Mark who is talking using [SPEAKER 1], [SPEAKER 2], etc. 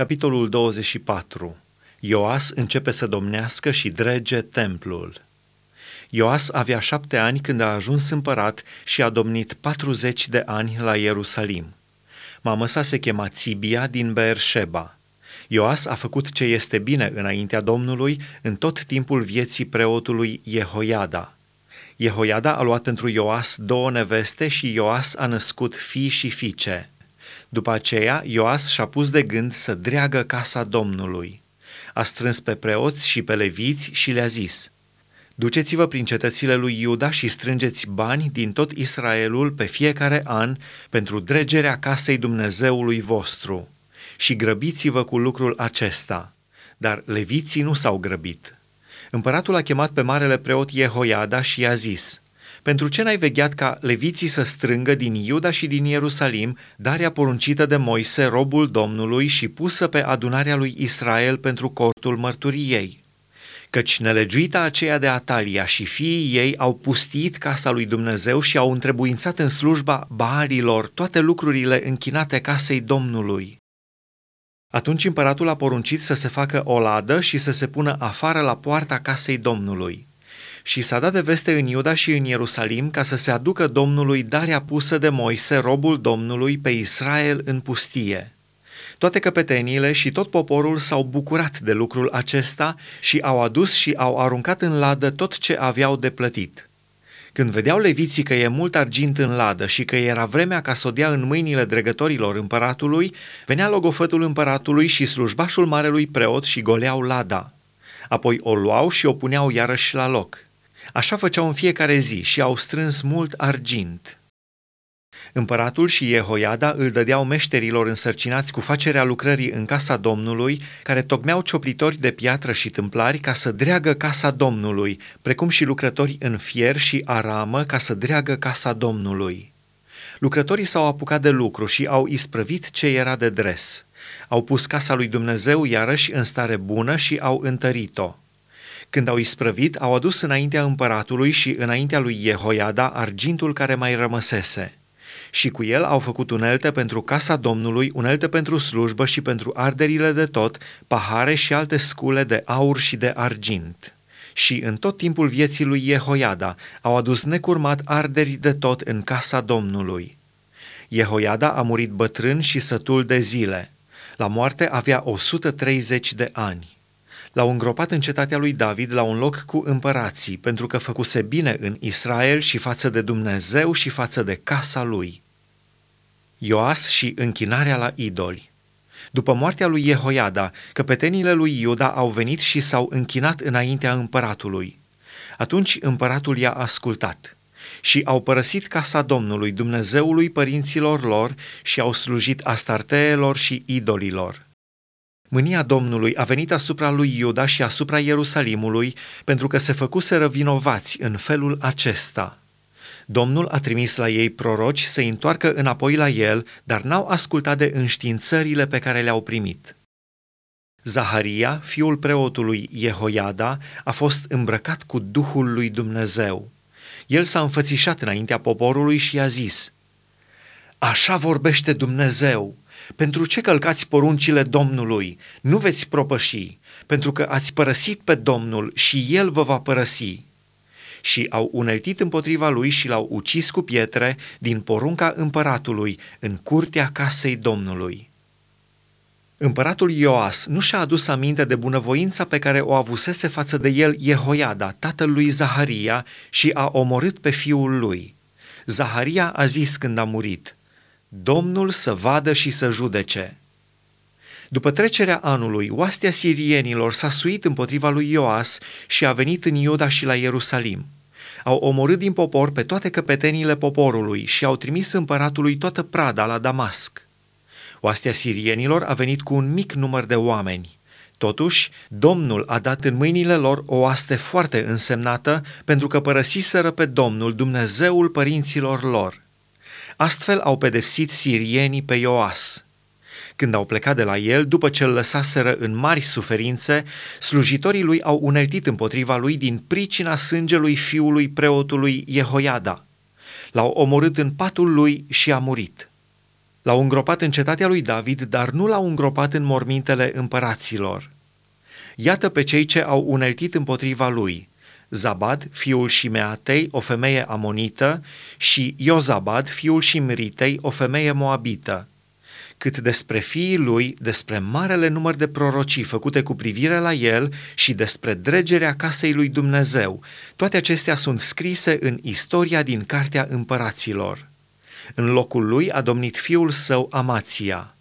[SPEAKER 1] Capitolul 24. Ioas începe să domnească și drege templul. Ioas avea șapte ani când a ajuns împărat și a domnit 40 de ani la Ierusalim. Mama sa se chema Țibia din Beersheba. Ioas a făcut ce este bine înaintea Domnului în tot timpul vieții preotului Jehoiada. Jehoiada a luat pentru Ioas două neveste și Ioas a născut fii și fiice. După aceea, Ioas și-a pus de gând să dreagă casa Domnului. A strâns pe preoți și pe leviți și le-a zis, Duceți-vă prin cetățile lui Iuda și strângeți bani din tot Israelul pe fiecare an pentru dregerea casei Dumnezeului vostru și grăbiți-vă cu lucrul acesta. Dar leviții nu s-au grăbit. Împăratul a chemat pe marele preot Jehoiada și i-a zis, pentru ce n-ai vegheat ca leviții să strângă din Iuda și din Ierusalim darea poruncită de Moise, robul Domnului, și pusă pe adunarea lui Israel pentru cortul mărturiei? Căci nelegiuita aceea de Atalia și fiii ei au pustit casa lui Dumnezeu și au întrebuințat în slujba Baalilor toate lucrurile închinate casei Domnului. Atunci împăratul a poruncit să se facă o ladă și să se pună afară la poarta casei Domnului. Și s-a dat de veste în Iuda și în Ierusalim ca să se aducă Domnului darea pusă de Moise, robul Domnului, pe Israel în pustie. Toate căpeteniile și tot poporul s-au bucurat de lucrul acesta și au adus și au aruncat în ladă tot ce aveau de plătit. Când vedeau leviții că e mult argint în ladă și că era vremea ca să o dea în mâinile dregătorilor împăratului, venea logofătul împăratului și slujbașul marelui preot și goleau lada. Apoi o luau și o puneau iarăși la loc. Așa făceau în fiecare zi și au strâns mult argint. Împăratul și Jehoiada îl dădeau meșterilor însărcinați cu facerea lucrării în casa Domnului, care tocmeau cioplitori de piatră și tâmplari ca să dreagă casa Domnului, precum și lucrători în fier și aramă ca să dreagă casa Domnului. Lucrătorii s-au apucat de lucru și au isprăvit ce era de dres. Au pus casa lui Dumnezeu iarăși în stare bună și au întărit-o. Când au isprăvit, au adus înaintea împăratului și înaintea lui Jehoiada argintul care mai rămăsese – și cu el au făcut unelte pentru casa Domnului, unelte pentru slujbă și pentru arderile de tot, pahare și alte scule de aur și de argint. Și în tot timpul vieții lui Jehoiada au adus necurmat arderi de tot în casa Domnului. Jehoiada a murit bătrân și sătul de zile. La moarte avea 130 de ani. L-au îngropat în cetatea lui David la un loc cu împărații, pentru că făcuse bine în Israel și față de Dumnezeu și față de casa lui. Ioas și închinarea la idoli. După moartea lui Jehoiada, căpetenile lui Iuda au venit și s-au închinat înaintea împăratului. Atunci împăratul i-a ascultat și au părăsit casa Domnului, Dumnezeului părinților lor și au slujit astarteelor și idolilor. Mânia Domnului a venit asupra lui Iuda și asupra Ierusalimului pentru că se făcuseră vinovați în felul acesta. Domnul a trimis la ei proroci să-i întoarcă înapoi la el, dar n-au ascultat de înștiințările pe care le-au primit. Zaharia, fiul preotului Jehoiada, a fost îmbrăcat cu Duhul lui Dumnezeu. El s-a înfățișat înaintea poporului și a zis, Așa vorbește Dumnezeu, pentru ce călcați poruncile Domnului? Nu veți propăși, pentru că ați părăsit pe Domnul și El vă va părăsi. Și au uneltit împotriva lui și l-au ucis cu pietre din porunca împăratului în curtea casei Domnului. Împăratul Ioas nu și-a adus aminte de bunăvoința pe care o avusese față de el Jehoiada, tatăl lui Zaharia, și a omorât pe fiul lui. Zaharia a zis când a murit – Domnul să vadă și să judece. După trecerea anului, oastea sirienilor s-a suit împotriva lui Ioas și a venit în Iuda și la Ierusalim. Au omorât din popor pe toate căpetenile poporului și au trimis împăratului toată prada la Damasc. Oastea sirienilor a venit cu un mic număr de oameni. Totuși, Domnul a dat în mâinile lor o oaste foarte însemnată pentru că părăsiseră pe Domnul, Dumnezeul părinților lor – Astfel au pedepsit sirienii pe Ioas. Când au plecat de la el, după ce îl lăsaseră în mari suferințe, slujitorii lui au uneltit împotriva lui din pricina sângelui fiului preotului Jehoiada. L-au omorât în patul lui și a murit. L-au îngropat în cetatea lui David, dar nu l-au îngropat în mormintele împăraților. Iată pe cei ce au uneltit împotriva lui. Zabad, fiul Shimeatei, o femeie amonită, și Iozabad, fiul Shimritei, o femeie moabită. Cât despre fiii lui, despre marele număr de prorocii făcute cu privire la el și despre dregerea casei lui Dumnezeu, toate acestea sunt scrise în istoria din Cartea Împăraților. În locul lui a domnit fiul său Amația.